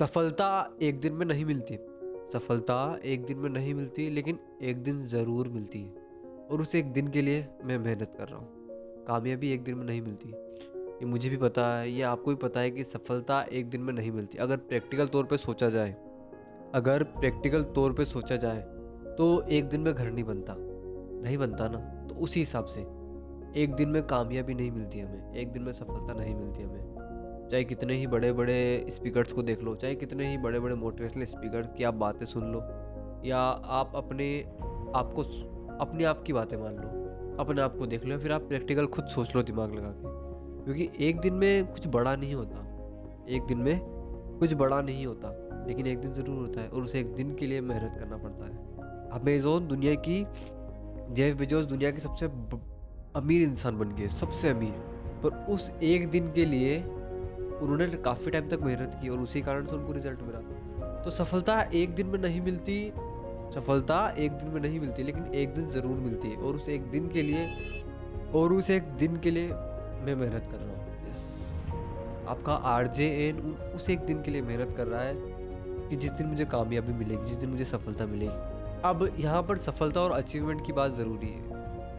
सफलता एक दिन में नहीं मिलती। सफलता एक दिन में नहीं मिलती, लेकिन एक दिन ज़रूर मिलती है। और उस एक दिन के लिए मैं मेहनत कर रहा हूँ। कामयाबी एक दिन में नहीं मिलती। ये मुझे भी पता है, ये आपको भी पता है कि सफलता एक दिन में नहीं मिलती। अगर प्रैक्टिकल तौर पे सोचा जाए, अगर प्रैक्टिकल तौर पे सोचा जाए तो एक दिन में घर नहीं बनता। नहीं बनता ना? तो उसी हिसाब से, एक दिन में कामयाबी नहीं मिलती हमें, एक दिन में सफलता नहीं मिलती हमें। चाहे कितने ही बड़े बड़े स्पीकर्स को देख लो, चाहे कितने ही बड़े बड़े मोटिवेशनल स्पीकर की आप बातें सुन लो, या आप अपने आप को अपने आप की बातें मान लो, अपने आप को देख लो फिर आप प्रैक्टिकल खुद सोच लो दिमाग लगा के। क्योंकि एक दिन में कुछ बड़ा नहीं होता, एक दिन में कुछ बड़ा नहीं होता, लेकिन एक दिन ज़रूर होता है और उसे एक दिन के लिए मेहनत करना पड़ता है। अमेजोन दुनिया की, जेफ बेजोस दुनिया की सबसे अमीर इंसान बन गए सबसे अमीर। पर उस एक दिन के लिए उन्होंने काफ़ी टाइम तक मेहनत की और उसी कारण से उनको रिज़ल्ट मिला। तो सफलता एक दिन में नहीं मिलती, सफलता एक दिन में नहीं मिलती, लेकिन एक दिन ज़रूर मिलती है। और उस एक दिन के लिए, और उस एक दिन के लिए मैं मेहनत कर रहा हूँ। यस आपका आर जे एन उस एक दिन के लिए मेहनत कर रहा है कि जिस दिन मुझे कामयाबी मिलेगी, जिस दिन मुझे सफलता मिलेगी। अब यहाँ पर सफलता और अचीवमेंट की बात ज़रूरी है।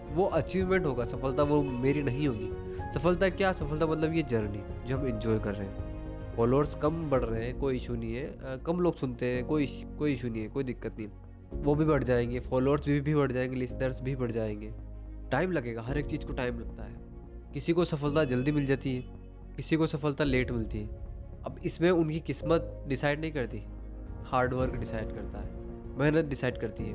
वो अचीवमेंट होगा, सफलता वो मेरी नहीं होगी। सफलता क्या? सफलता मतलब ये जर्नी जो हम इंजॉय कर रहे हैं। फॉलोअर्स कम बढ़ रहे हैं कोई इशू नहीं है। कम लोग सुनते हैं कोई कोई इशू नहीं है कोई दिक्कत नहीं वो भी बढ़ जाएँगे फॉलोअर्स भी, भी बढ़ जाएँगे लिसनर्स भी बढ़ जाएँगे। टाइम लगेगा हर एक चीज़ को टाइम लगता है। किसी को सफलता जल्दी मिल जाती है किसी को सफलता लेट मिलती है। अब इसमें उनकी किस्मत डिसाइड नहीं करती हार्डवर्क डिसाइड करता है मेहनत डिसाइड करती है।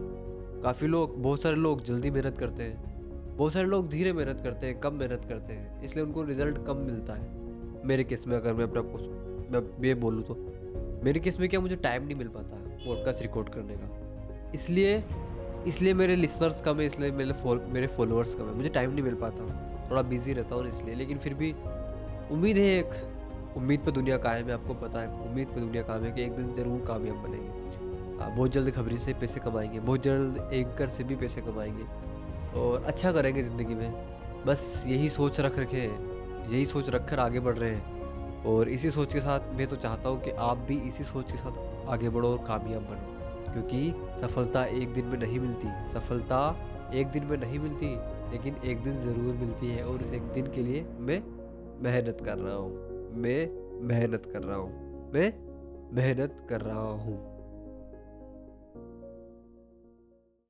काफ़ी लोग बहुत सारे लोग जल्दी मेहनत करते हैं। बहुत सारे लोग धीरे मेहनत करते हैं, कम मेहनत करते हैं, इसलिए उनको रिज़ल्ट कम मिलता है। मेरे केस में अगर मैं अपने आपको मैं ये बोलूँ तो मेरे केस में क्या मुझे टाइम नहीं मिल पाता पॉडकास्ट रिकॉर्ड करने का। इसलिए इसलिए मेरे लिसनर्स कम है, इसलिए मेरे मेरे फॉलोअर्स कम है। मुझे टाइम नहीं मिल पाता, थोड़ा बिज़ी रहता हूँ इसलिए, लेकिन फिर भी उम्मीद है एक, उम्मीद पर दुनिया कायम है आपको पता है, उम्मीद पर दुनिया कायम है कि एक दिन ज़रूर कामयाब बनेंगे। बहुत जल्द खबरी से पैसे कमाएँगे, बहुत जल्द एक घर से भी पैसे कमाएँगे। और अच्छा करेंगे ज़िंदगी में। बस यही सोच रख रखे यही सोच रख कर आगे बढ़ रहे हैं। और इसी सोच के साथ मैं तो चाहता हूँ कि आप भी इसी सोच के साथ आगे बढ़ो और कामयाब बनो। क्योंकि सफलता एक दिन में नहीं मिलती। सफलता एक दिन में नहीं मिलती, लेकिन एक दिन ज़रूर मिलती है और उस एक दिन के लिए मैं मेहनत कर रहा हूँ। मैं मेहनत कर रहा हूँ। मैं मेहनत कर रहा हूँ।